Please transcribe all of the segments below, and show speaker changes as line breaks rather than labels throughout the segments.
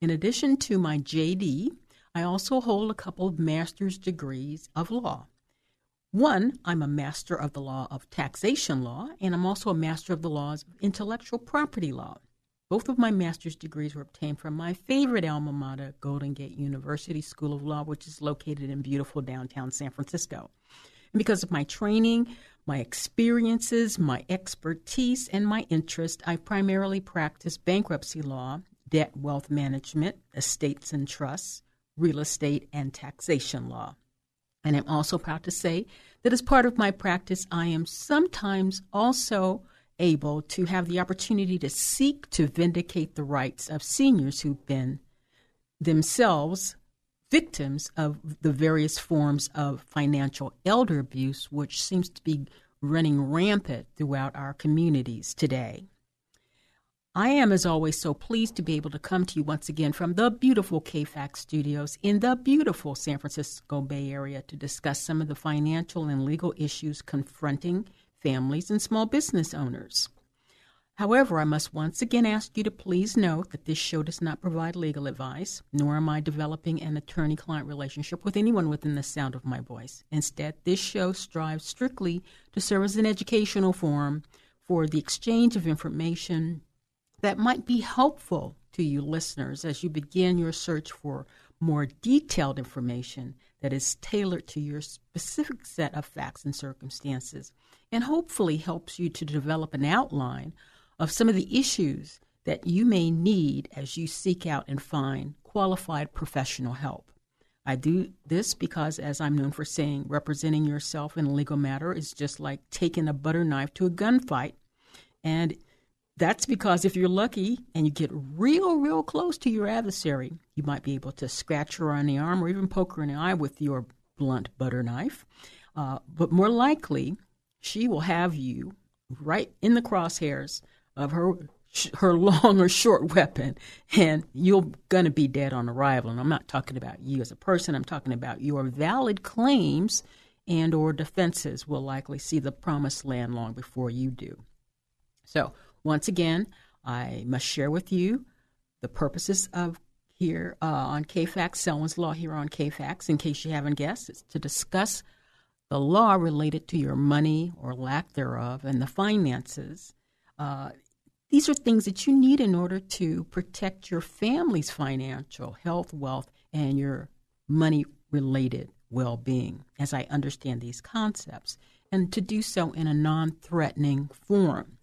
In addition to my JD, I also hold a couple of master's degrees of law. One, I'm a master of the law of taxation law, and I'm also a master of the laws of intellectual property law. Both of my master's degrees were obtained from my favorite alma mater, Golden Gate University School of Law, which is located in beautiful downtown San Francisco. And because of my training, my experiences, my expertise, and my interest, I primarily practice bankruptcy law debt wealth management, estates and trusts, real estate, and taxation law. And I'm also proud to say that as part of my practice, I am sometimes also able to have the opportunity to seek to vindicate the rights of seniors who've been themselves victims of the various forms of financial elder abuse, which seems to be running rampant throughout our communities today. I am, as always, so pleased to be able to come to you once again from the beautiful KFAX studios in the beautiful San Francisco Bay Area to discuss some of the financial and legal issues confronting families and small business owners. However, I must once again ask you to please note that this show does not provide legal advice, nor am I developing an attorney client relationship with anyone within the sound of my voice. Instead, this show strives strictly to serve as an educational forum for the exchange of information that might be helpful to you listeners as you begin your search for more detailed information that is tailored to your specific set of facts and circumstances, and hopefully helps you to develop an outline of some of the issues that you may need as you seek out and find qualified professional help. I do this because, as I'm known for saying, representing yourself in a legal matter is just like taking a butter knife to a gunfight. And that's because if you're lucky and you get real, real close to your adversary, you might be able to scratch her on the arm or even poke her in the eye with your blunt butter knife. Uh, but more likely, she will have you right in the crosshairs of her her long or short weapon, and you're gonna be dead on arrival. And I'm not talking about you as a person. I'm talking about your valid claims and or defenses will likely see the promised land long before you do. So once again, I must share with you the purposes of here uh, on KFAX, Selwyn's Law here on KFAX, in case you haven't guessed, it's to discuss the law related to your money or lack thereof and the finances. Uh, these are things that you need in order to protect your family's financial health, wealth, and your money related well being, as I understand these concepts, and to do so in a non threatening form.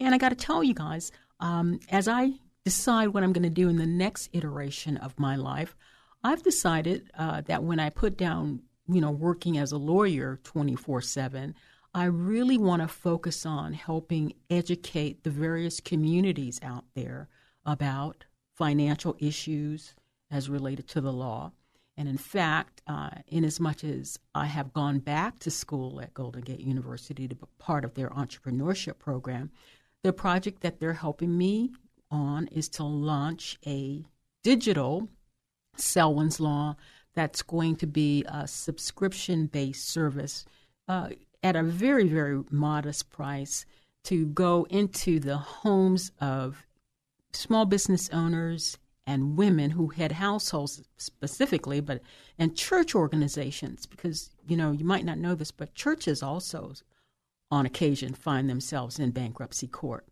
And I got to tell you guys, um, as I decide what I'm going to do in the next iteration of my life, I've decided uh, that when I put down, you know, working as a lawyer 24 7, I really want to focus on helping educate the various communities out there about financial issues as related to the law. And in fact, uh, in as much as I have gone back to school at Golden Gate University to be part of their entrepreneurship program, the project that they're helping me on is to launch a digital Selwyn's Law that's going to be a subscription based service. Uh, at a very, very modest price to go into the homes of small business owners and women who had households specifically, but and church organizations because you know you might not know this, but churches also on occasion find themselves in bankruptcy court.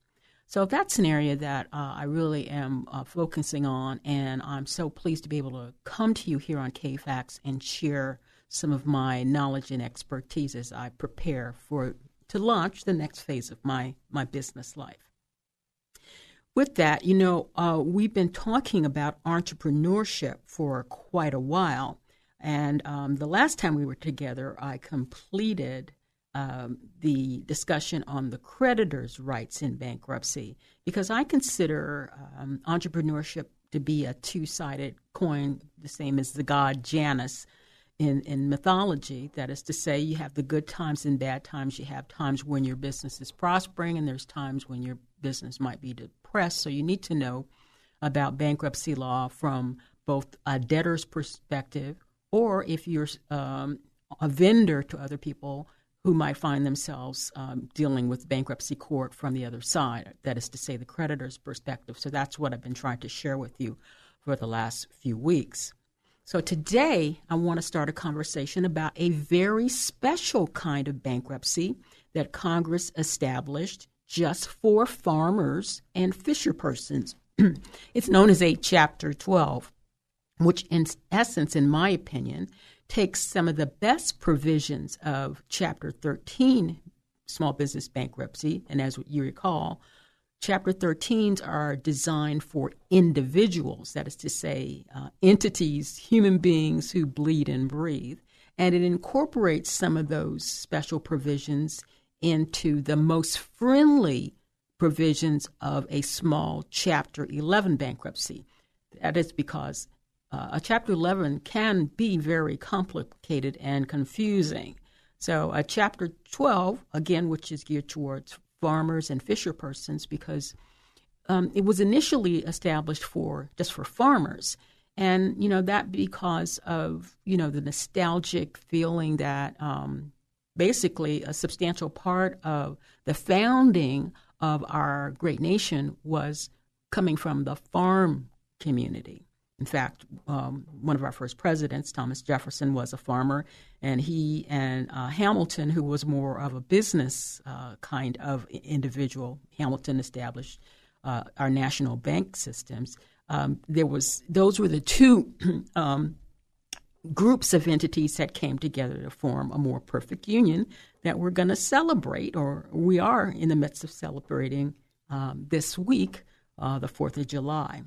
So that's an area that uh, I really am uh, focusing on, and I'm so pleased to be able to come to you here on KFAX and share some of my knowledge and expertise as I prepare for to launch the next phase of my my business life. With that, you know, uh, we've been talking about entrepreneurship for quite a while, and um, the last time we were together, I completed um, the discussion on the creditor's rights in bankruptcy because I consider um, entrepreneurship to be a two sided coin, the same as the god Janus in, in mythology. That is to say, you have the good times and bad times. You have times when your business is prospering, and there's times when your business might be depressed. So you need to know about bankruptcy law from both a debtor's perspective or if you're um, a vendor to other people who might find themselves um, dealing with bankruptcy court from the other side, that is to say, the creditor's perspective. So that's what I've been trying to share with you for the last few weeks. So today, I want to start a conversation about a very special kind of bankruptcy that Congress established just for farmers and fisher persons. it's known as a Chapter 12, which, in essence, in my opinion, takes some of the best provisions of Chapter 13 small business bankruptcy, and as you recall, Chapter 13s are designed for individuals, that is to say, uh, entities, human beings who bleed and breathe. And it incorporates some of those special provisions into the most friendly provisions of a small Chapter 11 bankruptcy. That is because uh, a Chapter 11 can be very complicated and confusing. So, a Chapter 12, again, which is geared towards farmers and fisher persons, because um, it was initially established for just for farmers. And, you know, that because of, you know, the nostalgic feeling that um, basically a substantial part of the founding of our great nation was coming from the farm community. In fact, um, one of our first presidents, Thomas Jefferson, was a farmer, and he and uh, Hamilton, who was more of a business uh, kind of individual, Hamilton established uh, our national bank systems. Um, there was those were the two um, groups of entities that came together to form a more perfect union that we're going to celebrate, or we are in the midst of celebrating um, this week, uh, the Fourth of July.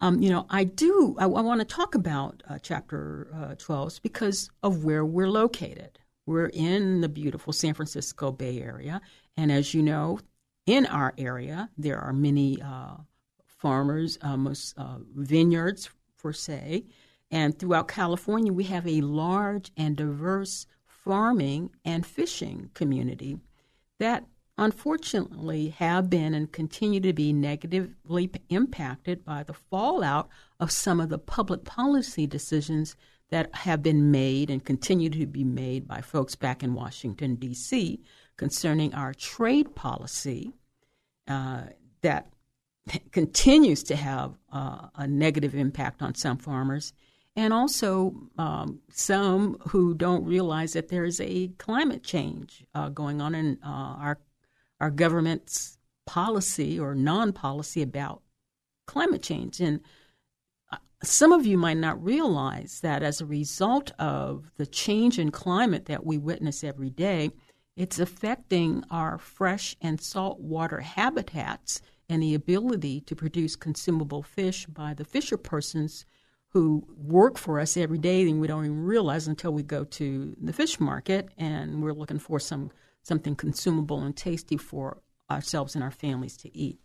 Um, you know, I do, I, I want to talk about uh, Chapter uh, 12 because of where we're located. We're in the beautiful San Francisco Bay Area. And as you know, in our area, there are many uh, farmers, most uh, vineyards, per se. And throughout California, we have a large and diverse farming and fishing community that unfortunately have been and continue to be negatively impacted by the fallout of some of the public policy decisions that have been made and continue to be made by folks back in Washington, D.C., concerning our trade policy uh, that continues to have uh, a negative impact on some farmers. And also, um, some who don't realize that there is a climate change uh, going on in uh, our our government's policy or non policy about climate change. And uh, some of you might not realize that as a result of the change in climate that we witness every day, it's affecting our fresh and saltwater habitats and the ability to produce consumable fish by the fisher persons who work for us every day and we don't even realize until we go to the fish market and we're looking for some something consumable and tasty for ourselves and our families to eat.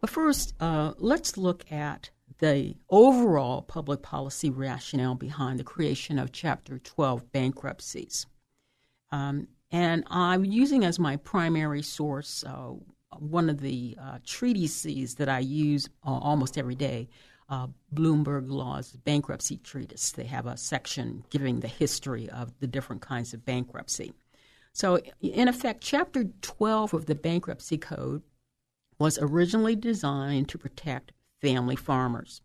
But first, uh, let's look at the overall public policy rationale behind the creation of Chapter 12 bankruptcies. Um, and I'm using as my primary source uh, one of the uh, treatises that I use uh, almost every day. uh, Bloomberg Law's bankruptcy treatise. They have a section giving the history of the different kinds of bankruptcy. So, in effect, Chapter 12 of the Bankruptcy Code was originally designed to protect family farmers.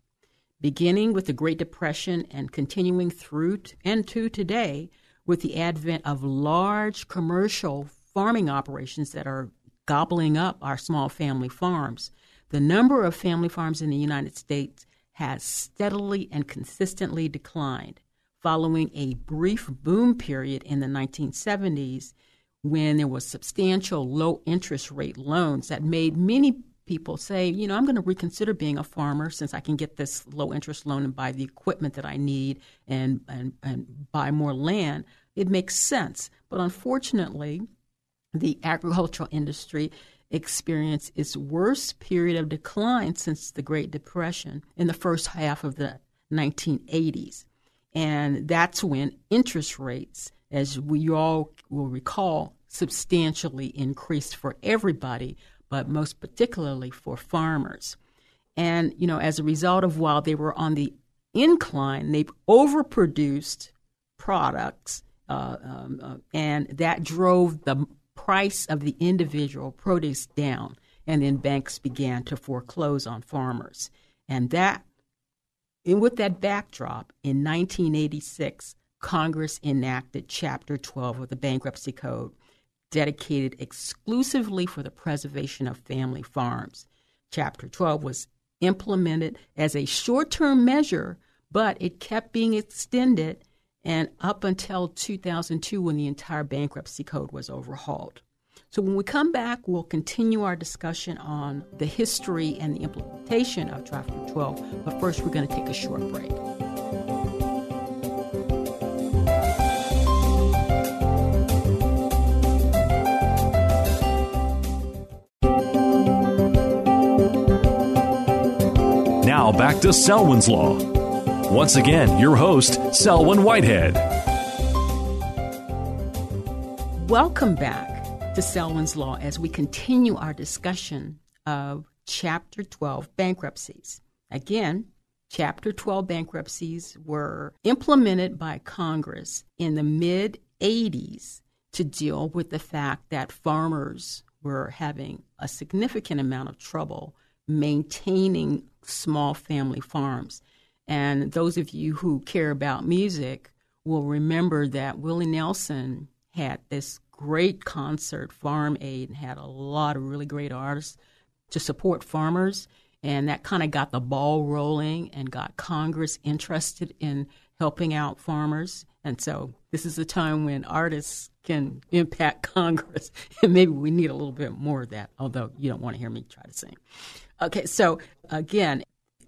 Beginning with the Great Depression and continuing through t- and to today with the advent of large commercial farming operations that are gobbling up our small family farms, the number of family farms in the United States has steadily and consistently declined following a brief boom period in the 1970s when there was substantial low interest rate loans that made many people say, you know, I'm going to reconsider being a farmer since I can get this low interest loan and buy the equipment that I need and, and, and buy more land. It makes sense. But unfortunately, the agricultural industry experienced its worst period of decline since the Great Depression in the first half of the 1980s. And that's when interest rates, as we all will recall, substantially increased for everybody, but most particularly for farmers. And, you know, as a result of while they were on the incline, they've overproduced products, uh, um, uh, and that drove the price of the individual produce down. And then banks began to foreclose on farmers. And that, and with that backdrop, in 1986, Congress enacted Chapter 12 of the Bankruptcy Code, dedicated exclusively for the preservation of family farms. Chapter 12 was implemented as a short term measure, but it kept being extended and up until 2002 when the entire bankruptcy code was overhauled. So, when we come back, we'll continue our discussion on the history and the implementation of Chapter 12. But first, we're going to take a short break.
Now back to Selwyn's Law. Once again, your host, Selwyn Whitehead.
Welcome back to Selwyn's Law as we continue our discussion of Chapter 12 bankruptcies. Again, Chapter 12 bankruptcies were implemented by Congress in the mid 80s to deal with the fact that farmers were having a significant amount of trouble maintaining small family farms. And those of you who care about music will remember that Willie Nelson had this great concert, Farm Aid, and had a lot of really great artists to support farmers. And that kind of got the ball rolling and got Congress interested in helping out farmers. And so this is a time when artists can impact Congress. And maybe we need a little bit more of that, although you don't want to hear me try to sing. Okay, so again,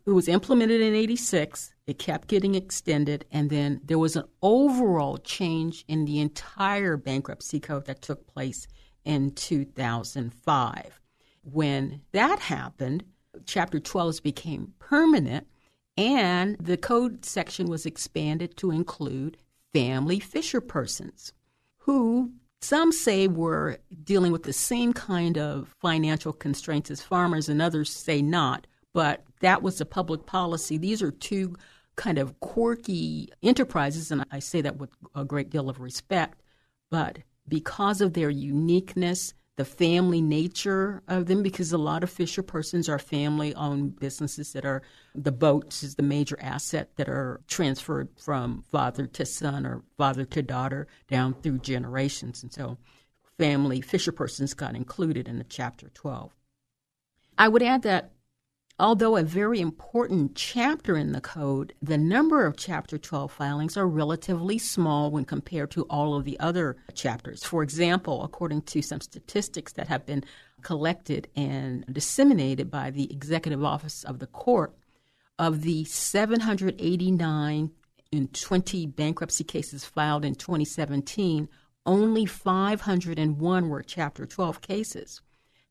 it was implemented in 86. It kept getting extended. And then there was an overall change in the entire bankruptcy code that took place in 2005. When that happened, Chapter 12 became permanent, and the code section was expanded to include family fisher persons who some say were dealing with the same kind of financial constraints as farmers, and others say not. But that was the public policy. These are two kind of quirky enterprises, and I say that with a great deal of respect. But because of their uniqueness, the family nature of them, because a lot of fisher persons are family owned businesses that are the boats is the major asset that are transferred from father to son or father to daughter down through generations. And so family fisher persons got included in the chapter 12. I would add that Although a very important chapter in the code, the number of Chapter 12 filings are relatively small when compared to all of the other chapters. For example, according to some statistics that have been collected and disseminated by the Executive Office of the Court, of the 789 in 20 bankruptcy cases filed in 2017, only 501 were Chapter 12 cases.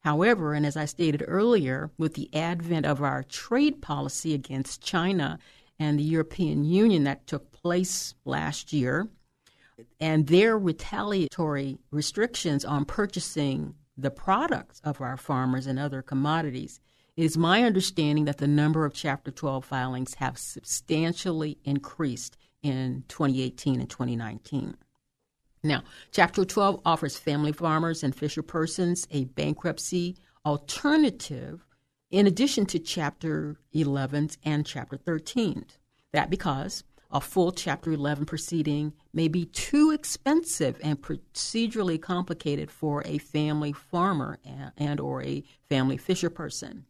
However, and as I stated earlier, with the advent of our trade policy against China and the European Union that took place last year, and their retaliatory restrictions on purchasing the products of our farmers and other commodities, It is my understanding that the number of Chapter 12 filings have substantially increased in 2018 and 2019. Now, Chapter 12 offers family farmers and fisher persons a bankruptcy alternative in addition to Chapter 11 and Chapter 13. That because a full Chapter 11 proceeding may be too expensive and procedurally complicated for a family farmer and, and or a family fisher person.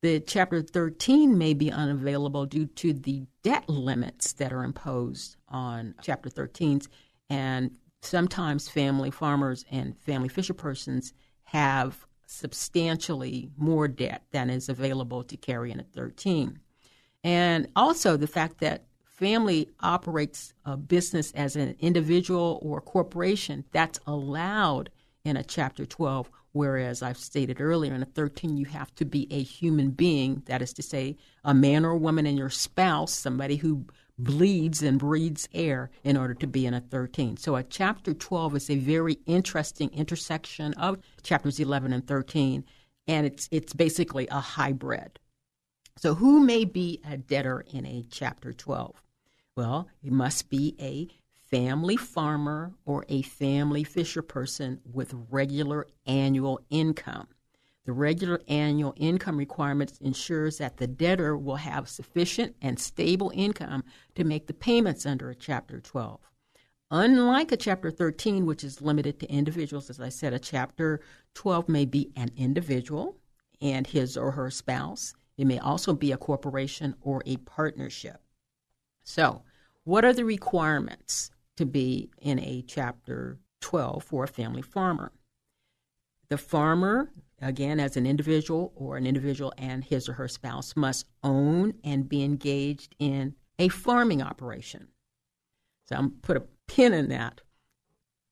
The Chapter 13 may be unavailable due to the debt limits that are imposed on Chapter 13s, and sometimes family farmers and family fisher persons have substantially more debt than is available to carry in a 13. And also the fact that family operates a business as an individual or corporation, that's allowed in a Chapter 12, whereas I've stated earlier in a 13, you have to be a human being, that is to say, a man or a woman and your spouse, somebody who bleeds and breathes air in order to be in a 13. So a chapter 12 is a very interesting intersection of chapters 11 and 13 and it's it's basically a hybrid. So who may be a debtor in a chapter 12? Well, it must be a family farmer or a family fisher person with regular annual income. The regular annual income requirements ensures that the debtor will have sufficient and stable income to make the payments under a Chapter 12. Unlike a Chapter 13, which is limited to individuals, as I said, a Chapter 12 may be an individual and his or her spouse. It may also be a corporation or a partnership. So, what are the requirements to be in a Chapter 12 for a family farmer? The farmer again, as an individual or an individual and his or her spouse, must own and be engaged in a farming operation. So I'm put a pin in that.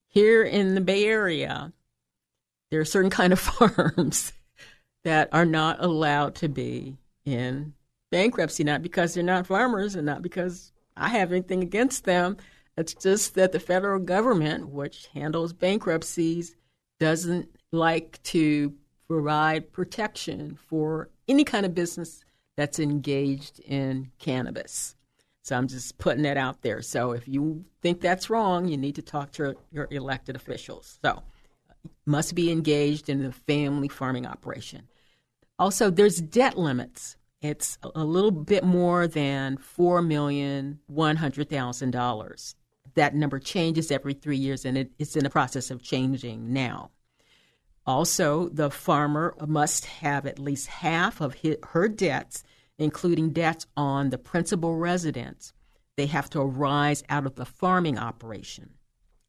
Here in the Bay Area, there are certain kind of farms that are not allowed to be in bankruptcy, not because they're not farmers and not because I have anything against them. It's just that the federal government, which handles bankruptcies, doesn't like to provide protection for any kind of business that's engaged in cannabis. So I'm just putting that out there. So if you think that's wrong, you need to talk to your elected officials. So must be engaged in the family farming operation. Also, there's debt limits. It's a little bit more than four million one hundred thousand dollars. That number changes every three years, and it, it's in the process of changing now. Also, the farmer must have at least half of his, her debts, including debts on the principal residence. They have to arise out of the farming operation.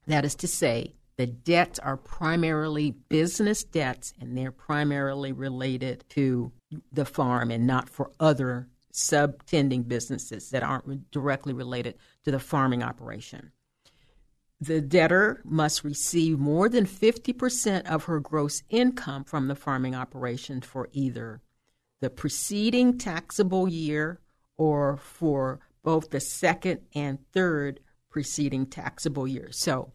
That is to say, the debts are primarily business debts and they're primarily related to the farm and not for other subtending businesses that aren't directly related to the farming operation the debtor must receive more than 50% of her gross income from the farming operation for either the preceding taxable year or for both the second and third preceding taxable year. So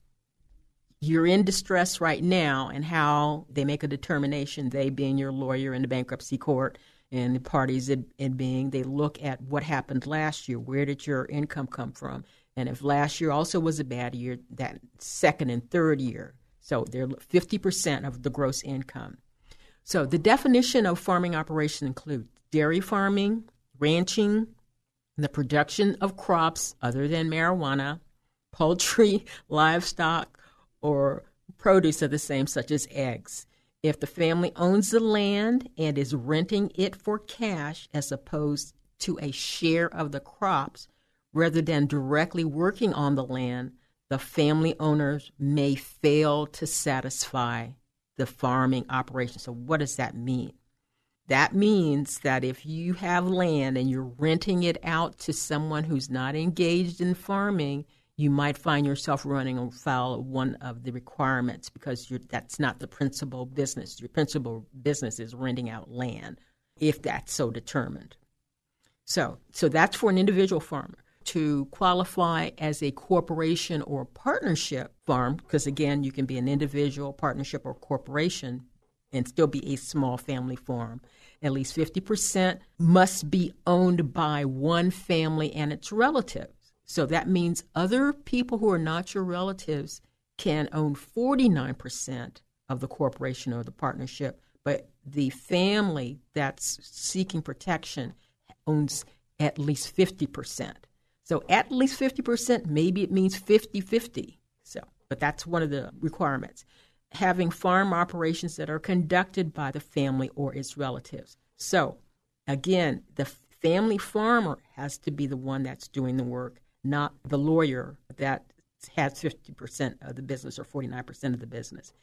you're in distress right now, and how they make a determination, they being your lawyer in the bankruptcy court and the parties it, it being, they look at what happened last year. Where did your income come from? And if last year also was a bad year, that second and third year. So they're 50% of the gross income. So the definition of farming operation includes dairy farming, ranching, the production of crops other than marijuana, poultry, livestock, or produce of the same, such as eggs. If the family owns the land and is renting it for cash as opposed to a share of the crops, rather than directly working on the land, the family owners may fail to satisfy the farming operation. So, what does that mean? That means that if you have land and you're renting it out to someone who's not engaged in farming, you might find yourself running afoul of one of the requirements because that's not the principal business. Your principal business is renting out land, if that's so determined. So, so that's for an individual farmer to qualify as a corporation or partnership farm, because again, you can be an individual, partnership, or corporation, and still be a small family farm. At least 50% must be owned by one family and its relatives. So that means other people who are not your relatives can own 49% of the corporation or the partnership, but the family that's seeking protection owns at least 50%. So at least 50%, maybe it means 50 50. So, but that's one of the requirements. Having farm operations that are conducted by the family or its relatives. So, again, the family farmer has to be the one that's doing the work, not the lawyer that has 50% of the business or 49% of the business.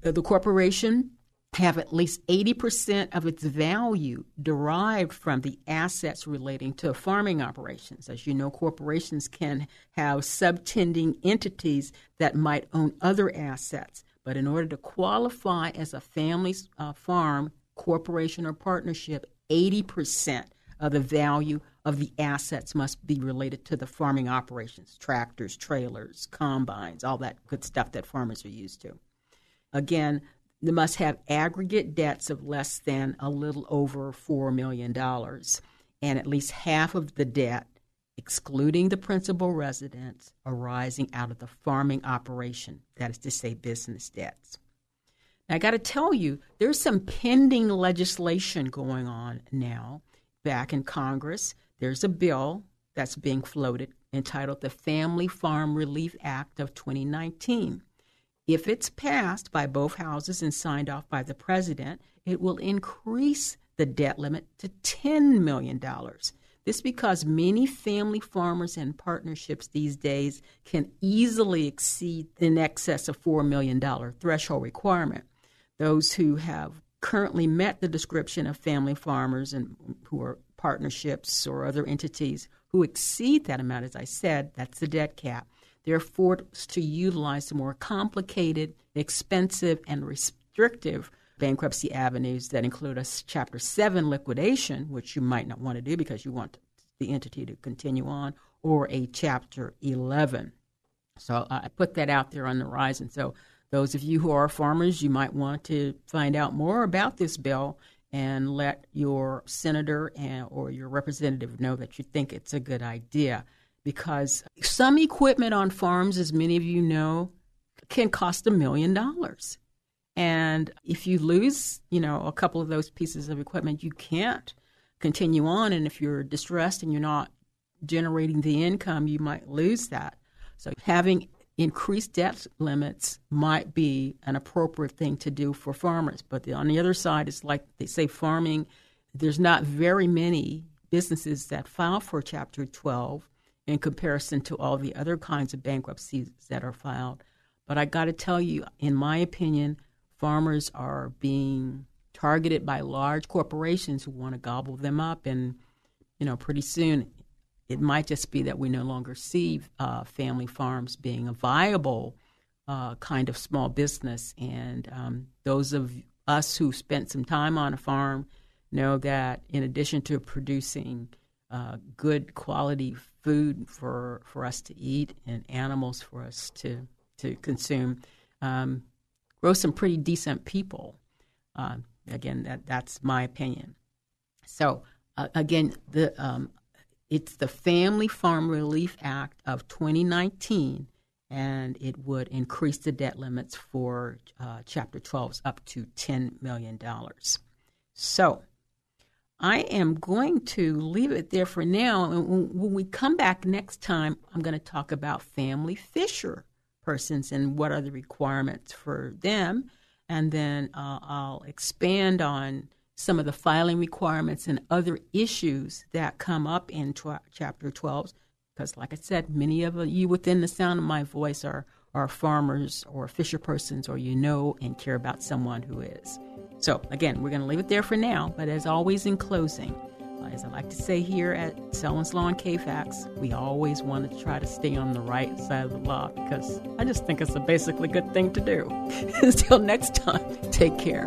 The corporation have at least 80% of its value derived from the assets relating to farming operations. As you know, corporations can have subtending entities that might own other assets. But in order to qualify as a family uh, farm, corporation, or partnership, 80% of the value of the assets must be related to the farming operations tractors, trailers, combines, all that good stuff that farmers are used to. Again, they must have aggregate debts of less than a little over $4 million, and at least half of the debt, excluding the principal residence, arising out of the farming operation, that is to say, business debts. Now, I got to tell you, there's some pending legislation going on now back in Congress. There's a bill that's being floated entitled the Family Farm Relief Act of 2019. If it's passed by both houses and signed off by the president, it will increase the debt limit to $10 million. This because many family farmers and partnerships these days can easily exceed in excess of $4 million threshold requirement. Those who have currently met the description of family farmers and who are partnerships or other entities who exceed that amount, as I said, that's the debt cap, they're forced to utilize the more complicated, expensive, and restrictive bankruptcy avenues that include a Chapter 7 liquidation, which you might not want to do because you want the entity to continue on, or a Chapter 11. So I put that out there on the horizon. So those of you who are farmers, you might want to find out more about this bill and let your senator and, or your representative know that you think it's a good idea because some equipment on farms, as many of you know, can cost a million dollars. And if you lose, you know, a couple of those pieces of equipment, you can't continue on. And if you're distressed and you're not generating the income, you might lose that. So having increased debt limits might be an appropriate thing to do for farmers. But the, on the other side, it's like they say farming, there's not very many businesses that file for Chapter 12 in comparison to all the other kinds of bankruptcies that are filed. But I got to tell you, in my opinion, farmers are being targeted by large corporations who want to gobble them up. And, you know, pretty soon it might just be that we no longer see uh, family farms being a viable uh, kind of small business. And um, those of us who spent some time on a farm know that in addition to producing uh, good quality food for for us to eat and animals for us to to consume. Um, grow some pretty decent people. Uh, again, that that's my opinion. So uh, again, the um, it's the Family Farm Relief Act of 2019, and it would increase the debt limits for uh, Chapter 12 up to $10 million. So I am going to leave it there for now. And when we come back next time, I'm going to talk about family fisher persons and what are the requirements for them. And then uh, I'll expand on some of the filing requirements and other issues that come up in Chapter 12. Because, like I said, many of you within the sound of my voice are, are farmers or fisher persons, or you know and care about someone who is. So, again, we're going to leave it there for now, but as always, in closing, uh, as I like to say here at Selwyn's Law and KFAX, we always want to try to stay on the right side of the law because I just think it's a basically good thing to do. Until next time, take care.